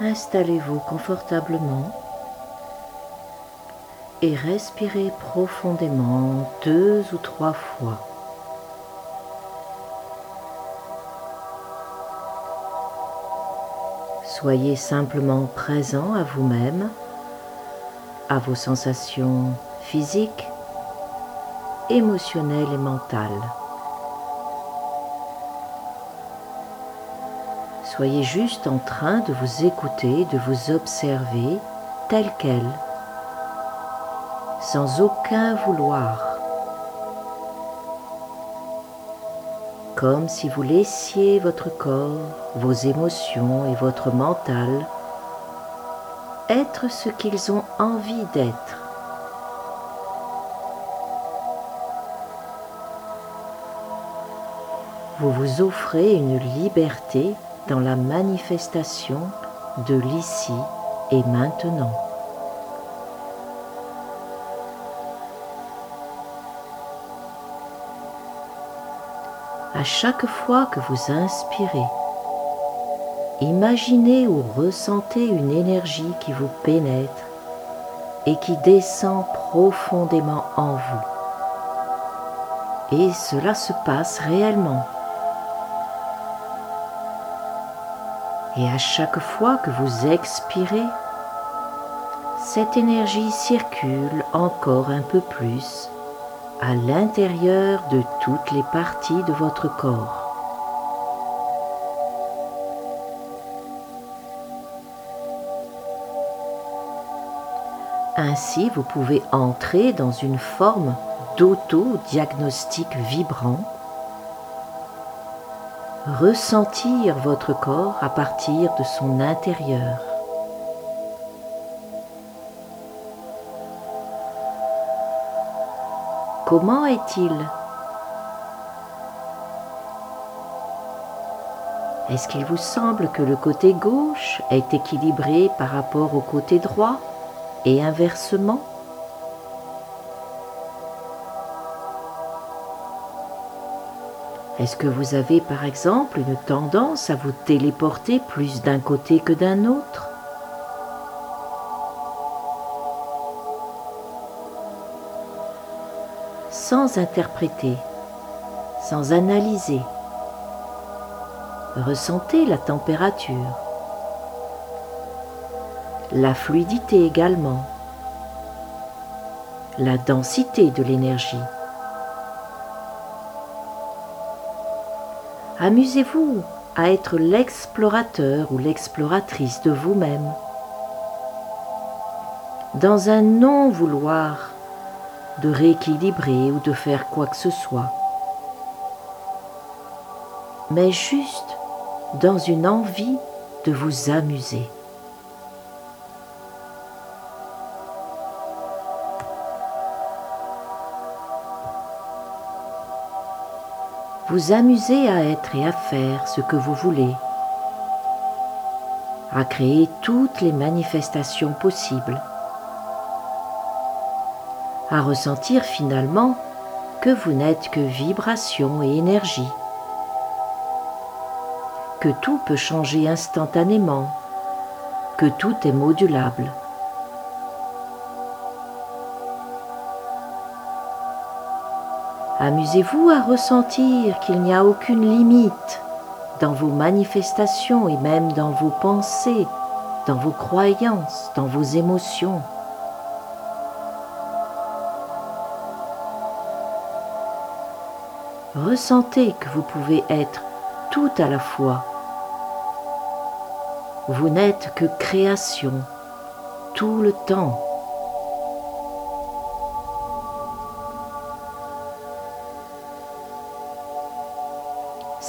Installez-vous confortablement et respirez profondément deux ou trois fois. Soyez simplement présent à vous-même, à vos sensations physiques, émotionnelles et mentales. Soyez juste en train de vous écouter, de vous observer tel quel sans aucun vouloir, comme si vous laissiez votre corps, vos émotions et votre mental être ce qu'ils ont envie d'être. Vous vous offrez une liberté dans la manifestation de l'ici et maintenant. à chaque fois que vous inspirez, imaginez ou ressentez une énergie qui vous pénètre et qui descend profondément en vous. Et cela se passe réellement. Et à chaque fois que vous expirez, cette énergie circule encore un peu plus à l'intérieur de toutes les parties de votre corps. Ainsi, vous pouvez entrer dans une forme d'auto-diagnostic vibrant, ressentir votre corps à partir de son intérieur. Comment est-il? Est-ce qu'il vous semble que le côté gauche est équilibré par rapport au côté droit? Et inversement? Est-ce que vous avez par exemple une tendance à vous téléporter plus d'un côté que d'un autre? Sans interpréter, sans analyser. Ressentez la température, la fluidité également, la densité de l'énergie. Amusez-vous à être l'explorateur ou l'exploratrice de vous-même dans un non-vouloir de rééquilibrer ou de faire quoi que ce soit, mais juste dans une envie de vous amuser. Vous amuser à être et à faire ce que vous voulez, à créer toutes les manifestations possibles à ressentir finalement que vous n'êtes que vibration et énergie, que tout peut changer instantanément, que tout est modulable. Amusez-vous à ressentir qu'il n'y a aucune limite dans vos manifestations et même dans vos pensées, dans vos croyances, dans vos émotions. ressentez que vous pouvez être tout à la fois. Vous n'êtes que création tout le temps.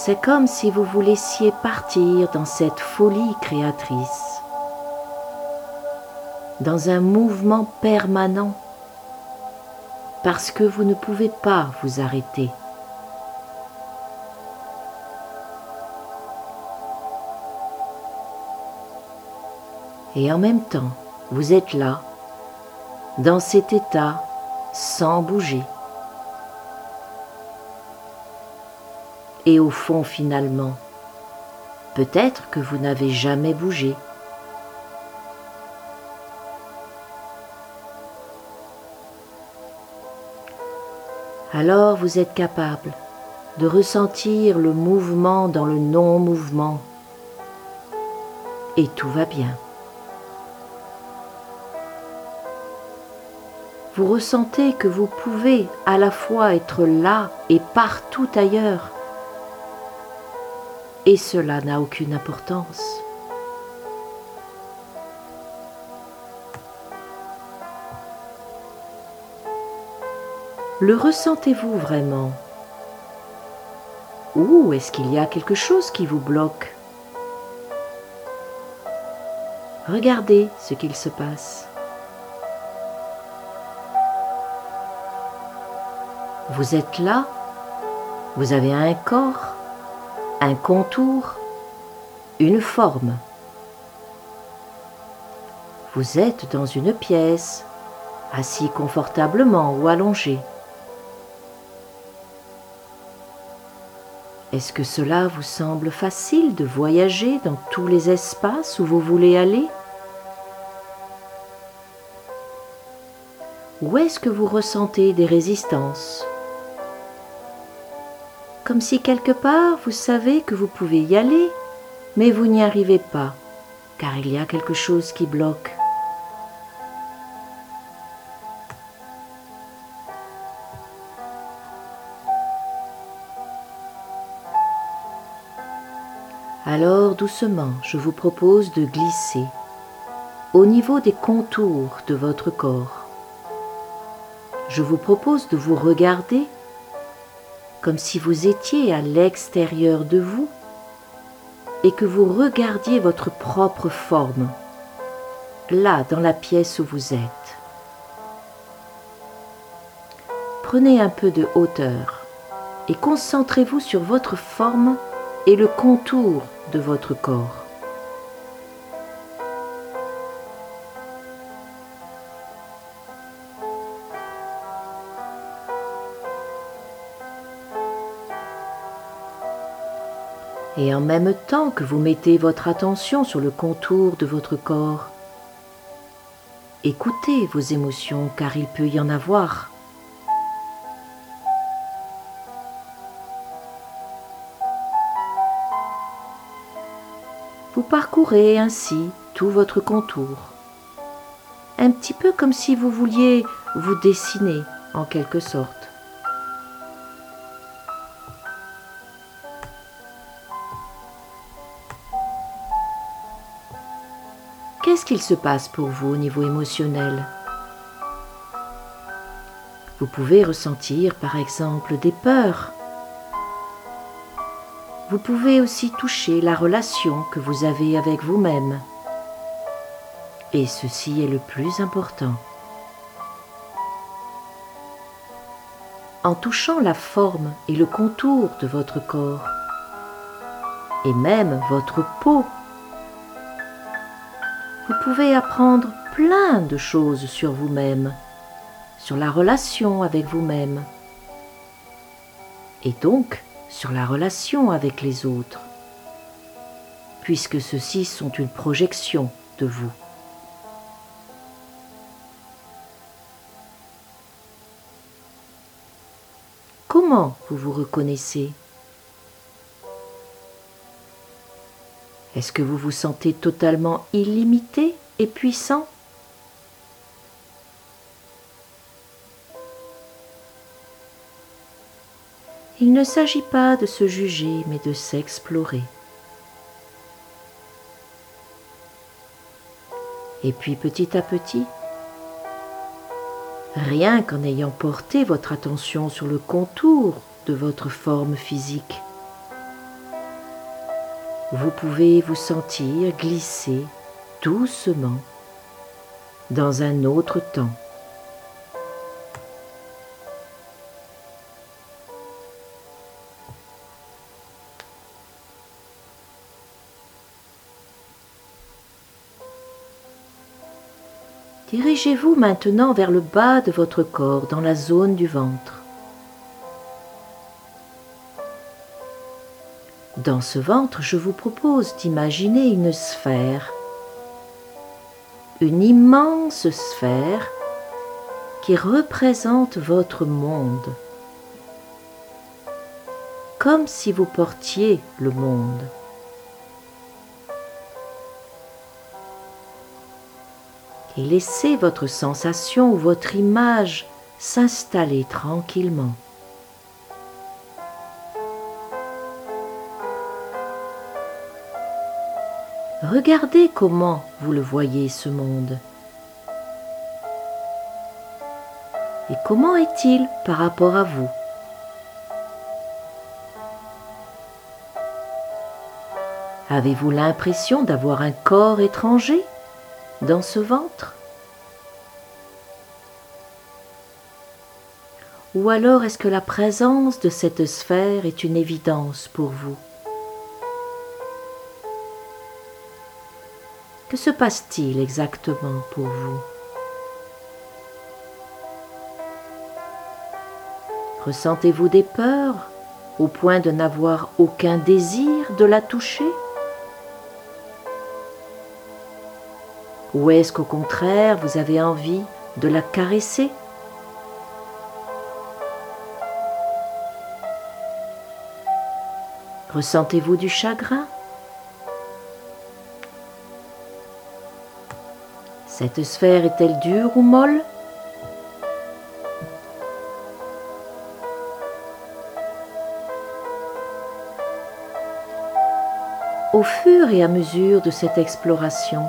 C'est comme si vous vous laissiez partir dans cette folie créatrice, dans un mouvement permanent, parce que vous ne pouvez pas vous arrêter. Et en même temps, vous êtes là, dans cet état, sans bouger. Et au fond, finalement, peut-être que vous n'avez jamais bougé. Alors vous êtes capable de ressentir le mouvement dans le non-mouvement. Et tout va bien. Vous ressentez que vous pouvez à la fois être là et partout ailleurs et cela n'a aucune importance. Le ressentez-vous vraiment? Ou est-ce qu'il y a quelque chose qui vous bloque? Regardez ce qu'il se passe. Vous êtes là, vous avez un corps, un contour, une forme. Vous êtes dans une pièce, assis confortablement ou allongé. Est-ce que cela vous semble facile de voyager dans tous les espaces où vous voulez aller? Ou est-ce que vous ressentez des résistances? Comme si quelque part vous savez que vous pouvez y aller, mais vous n'y arrivez pas, car il y a quelque chose qui bloque. Alors doucement, je vous propose de glisser au niveau des contours de votre corps. Je vous propose de vous regarder comme si vous étiez à l'extérieur de vous et que vous regardiez votre propre forme, là dans la pièce où vous êtes. Prenez un peu de hauteur et concentrez-vous sur votre forme et le contour de votre corps. Et en même temps que vous mettez votre attention sur le contour de votre corps, écoutez vos émotions car il peut y en avoir. Vous parcourez ainsi tout votre contour, un petit peu comme si vous vouliez vous dessiner en quelque sorte. Qu'est-ce qu'il se passe pour vous au niveau émotionnel Vous pouvez ressentir par exemple des peurs, vous pouvez aussi toucher la relation que vous avez avec vous-même. Et ceci est le plus important. En touchant la forme et le contour de votre corps, et même votre peau, vous pouvez apprendre plein de choses sur vous-même, sur la relation avec vous-même. Et donc, sur la relation avec les autres, puisque ceux-ci sont une projection de vous. Comment vous vous reconnaissez? Est-ce que vous vous sentez totalement illimité et puissant? Il ne s'agit pas de se juger, mais de s'explorer. Et puis petit à petit, rien qu'en ayant porté votre attention sur le contour de votre forme physique, vous pouvez vous sentir glisser doucement dans un autre temps. Dirigez-vous maintenant vers le bas de votre corps dans la zone du ventre. Dans ce ventre, je vous propose d'imaginer une sphère, une immense sphère qui représente votre monde, comme si vous portiez le monde. Et laissez votre sensation ou votre image s'installer tranquillement. Regardez comment vous le voyez ce monde. Et comment est-il par rapport à vous? Avez-vous l'impression d'avoir un corps étranger dans ce ventre? Ou alors est-ce que la présence de cette sphère est une évidence pour vous? Que se passe-t-il exactement pour vous Ressentez-vous des peurs au point de n'avoir aucun désir de la toucher Ou est-ce qu'au contraire, vous avez envie de la caresser Ressentez-vous du chagrin Cette sphère est-elle dure ou molle Au fur et à mesure de cette exploration,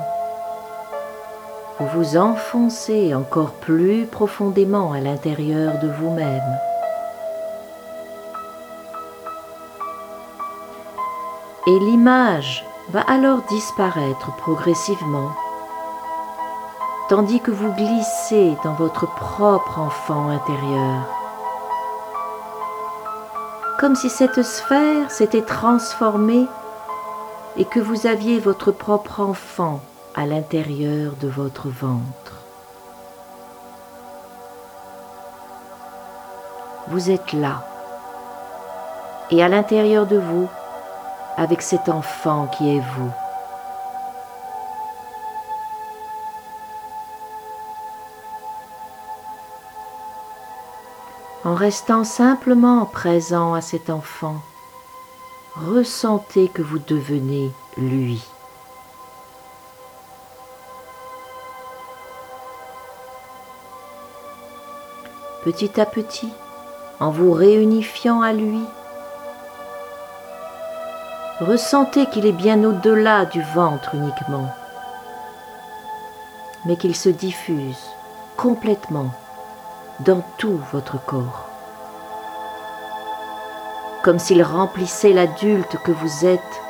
vous vous enfoncez encore plus profondément à l'intérieur de vous-même. Et l'image va alors disparaître progressivement, tandis que vous glissez dans votre propre enfant intérieur, comme si cette sphère s'était transformée et que vous aviez votre propre enfant à l'intérieur de votre ventre. Vous êtes là et à l'intérieur de vous avec cet enfant qui est vous. En restant simplement présent à cet enfant, ressentez que vous devenez lui. Petit à petit, en vous réunifiant à lui, ressentez qu'il est bien au-delà du ventre uniquement, mais qu'il se diffuse complètement dans tout votre corps comme s'il remplissait l'adulte que vous êtes,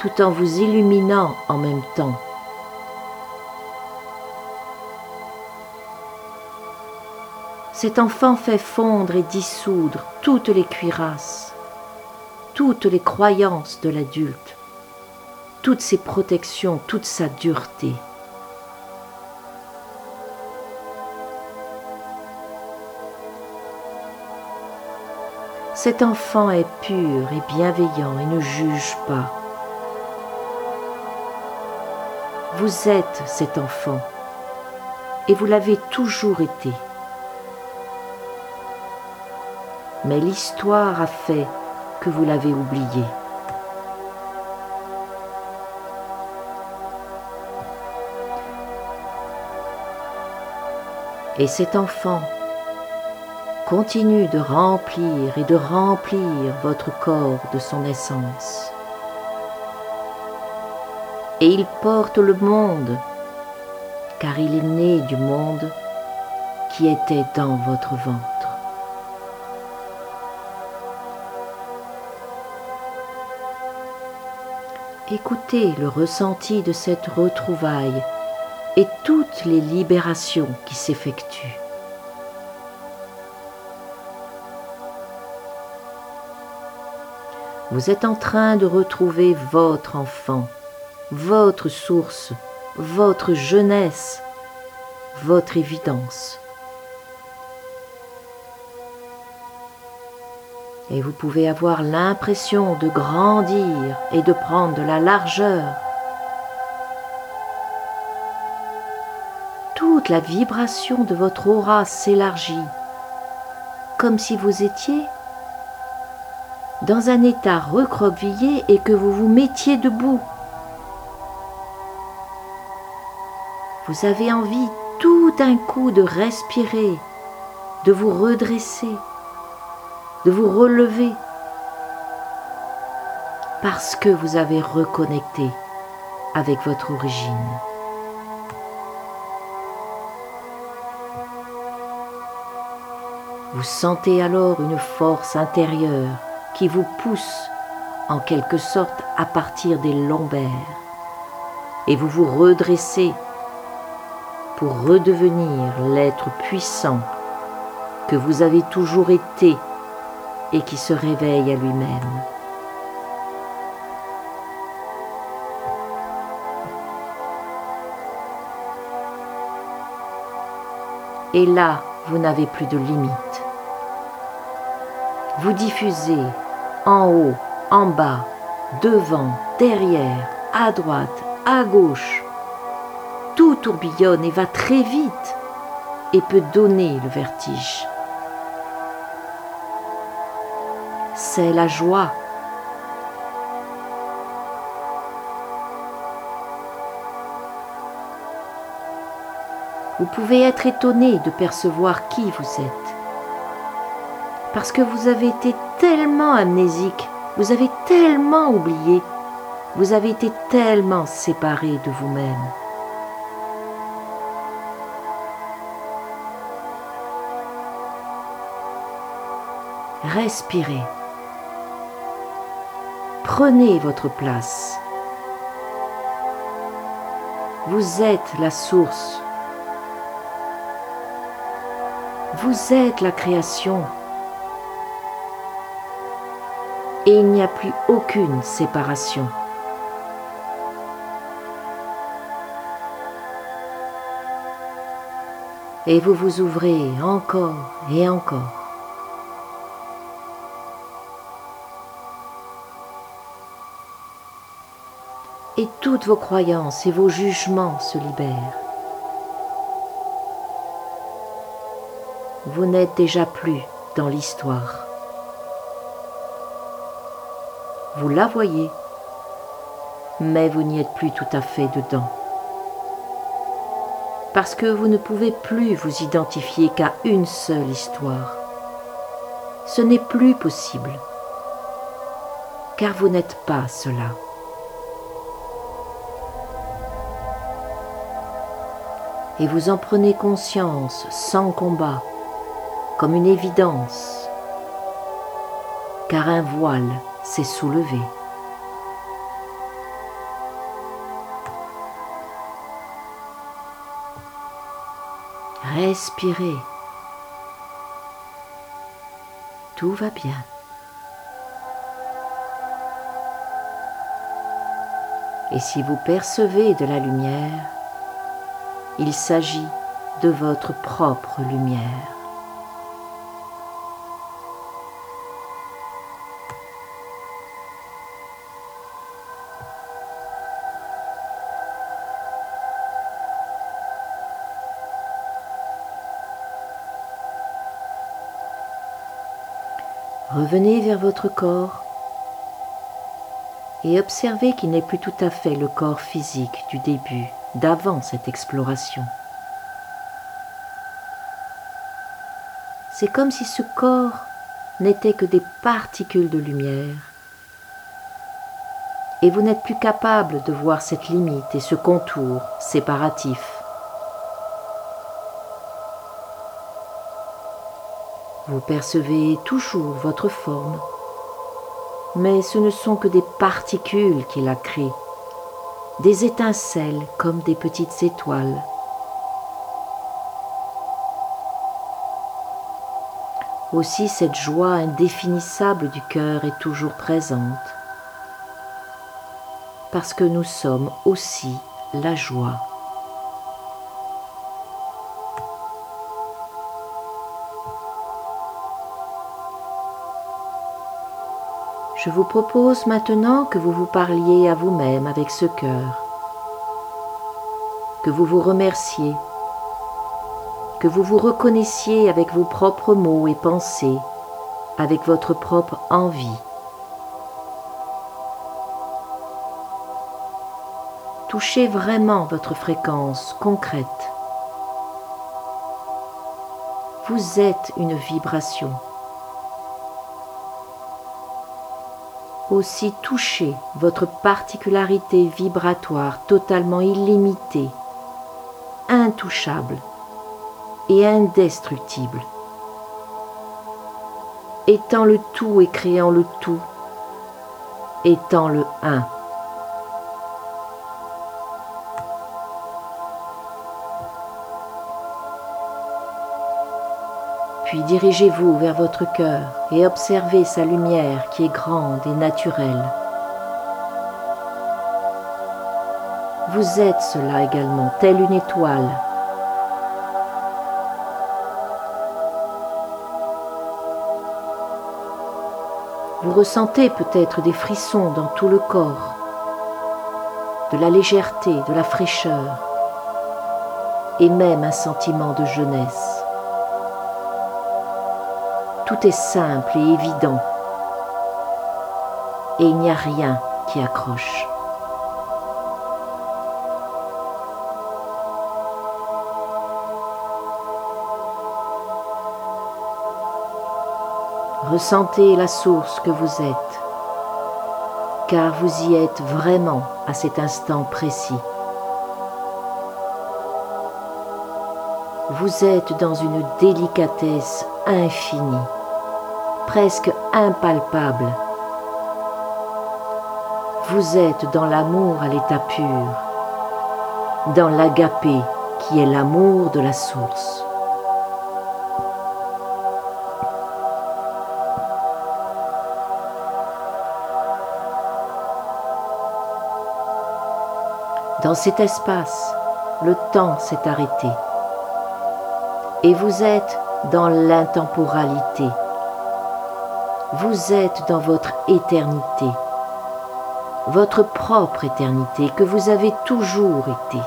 tout en vous illuminant en même temps. Cet enfant fait fondre et dissoudre toutes les cuirasses, toutes les croyances de l'adulte, toutes ses protections, toute sa dureté. Cet enfant est pur et bienveillant et ne juge pas. Vous êtes cet enfant et vous l'avez toujours été. Mais l'histoire a fait que vous l'avez oublié. Et cet enfant continue de remplir et de remplir votre corps de son essence. Et il porte le monde, car il est né du monde qui était dans votre ventre. Écoutez le ressenti de cette retrouvaille et toutes les libérations qui s'effectuent. Vous êtes en train de retrouver votre enfant, votre source, votre jeunesse, votre évidence. Et vous pouvez avoir l'impression de grandir et de prendre de la largeur. Toute la vibration de votre aura s'élargit, comme si vous étiez dans un état recroquevillé et que vous vous mettiez debout. Vous avez envie tout d'un coup de respirer, de vous redresser, de vous relever, parce que vous avez reconnecté avec votre origine. Vous sentez alors une force intérieure qui vous pousse en quelque sorte à partir des lombaires et vous vous redressez pour redevenir l'être puissant que vous avez toujours été et qui se réveille à lui-même. Et là, vous n'avez plus de limite. Vous diffusez en haut, en bas, devant, derrière, à droite, à gauche. Tout tourbillonne et va très vite et peut donner le vertige. C'est la joie. Vous pouvez être étonné de percevoir qui vous êtes parce que vous avez été tellement amnésique, vous avez tellement oublié, vous avez été tellement séparé de vous-même. Respirez. Prenez votre place. Vous êtes la source. Vous êtes la création et il n'y a plus aucune séparation. Et vous vous ouvrez encore et encore. Et toutes vos croyances et vos jugements se libèrent. Vous n'êtes déjà plus dans l'histoire. Vous la voyez, mais vous n'y êtes plus tout à fait dedans. Parce que vous ne pouvez plus vous identifier qu'à une seule histoire. Ce n'est plus possible, car vous n'êtes pas cela. Et vous en prenez conscience sans combat, comme une évidence, car un voile s'est soulevé. Respirez. Tout va bien. Et si vous percevez de la lumière, il s'agit de votre propre lumière. Revenez vers votre corps et observez qu'il n'est plus tout à fait le corps physique du début, d'avant cette exploration. C'est comme si ce corps n'était que des particules de lumière et vous n'êtes plus capable de voir cette limite et ce contour séparatif. Vous percevez toujours votre forme, mais ce ne sont que des particules qui la créent, des étincelles comme des petites étoiles. Aussi cette joie indéfinissable du cœur est toujours présente, parce que nous sommes aussi la joie. Je vous propose maintenant que vous vous parliez à vous-même avec ce cœur, que vous vous remerciez, que vous vous reconnaissiez avec vos propres mots et pensées, avec votre propre envie. touchez vraiment votre fréquence concrète. Vous êtes une vibration. Aussi touchez votre particularité vibratoire totalement illimitée, intouchable et indestructible. Étant le tout et créant le tout, étant le un. Dirigez-vous vers votre cœur et observez sa lumière qui est grande et naturelle. Vous êtes cela également, telle une étoile. Vous ressentez peut-être des frissons dans tout le corps, de la légèreté, de la fraîcheur et même un sentiment de jeunesse. Tout est simple et évident. Et il n'y a rien qui accroche. Ressentez la source que vous êtes, car vous y êtes vraiment à cet instant précis. Vous êtes dans une délicatesse infinie presque impalpable. Vous êtes dans l'amour à l'état pur, dans l'agapé qui est l'amour de la source. Dans cet espace, le temps s'est arrêté et vous êtes dans l'intemporalité vous êtes dans votre éternité, votre propre éternité que vous avez toujours été.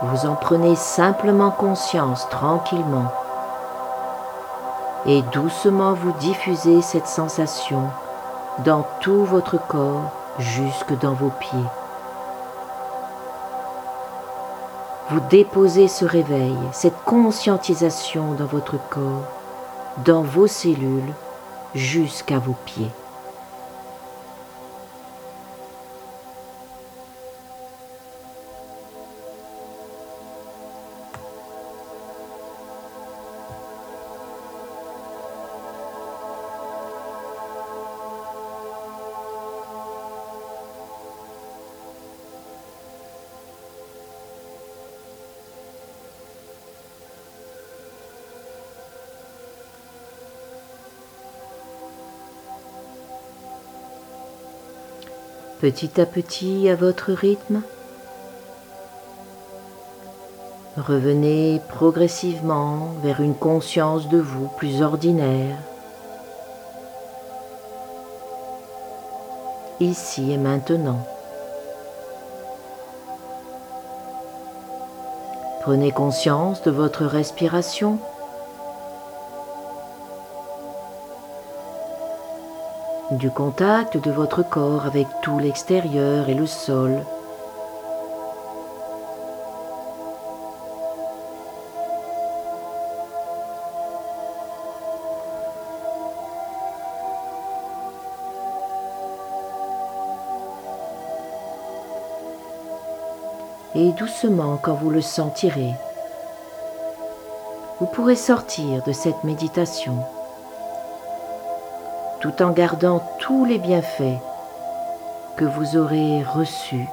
Vous en prenez simplement conscience tranquillement et doucement vous diffusez cette sensation dans tout votre corps jusque dans vos pieds. Vous déposez ce réveil, cette conscientisation dans votre corps, dans vos cellules, jusqu'à vos pieds. Petit à petit à votre rythme. Revenez progressivement vers une conscience de vous plus ordinaire. Ici et maintenant. Prenez conscience de votre respiration du contact de votre corps avec tout l'extérieur et le sol. Et doucement quand vous le sentirez, vous pourrez sortir de cette méditation tout en gardant tous les bienfaits que vous aurez reçus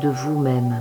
de vous-même.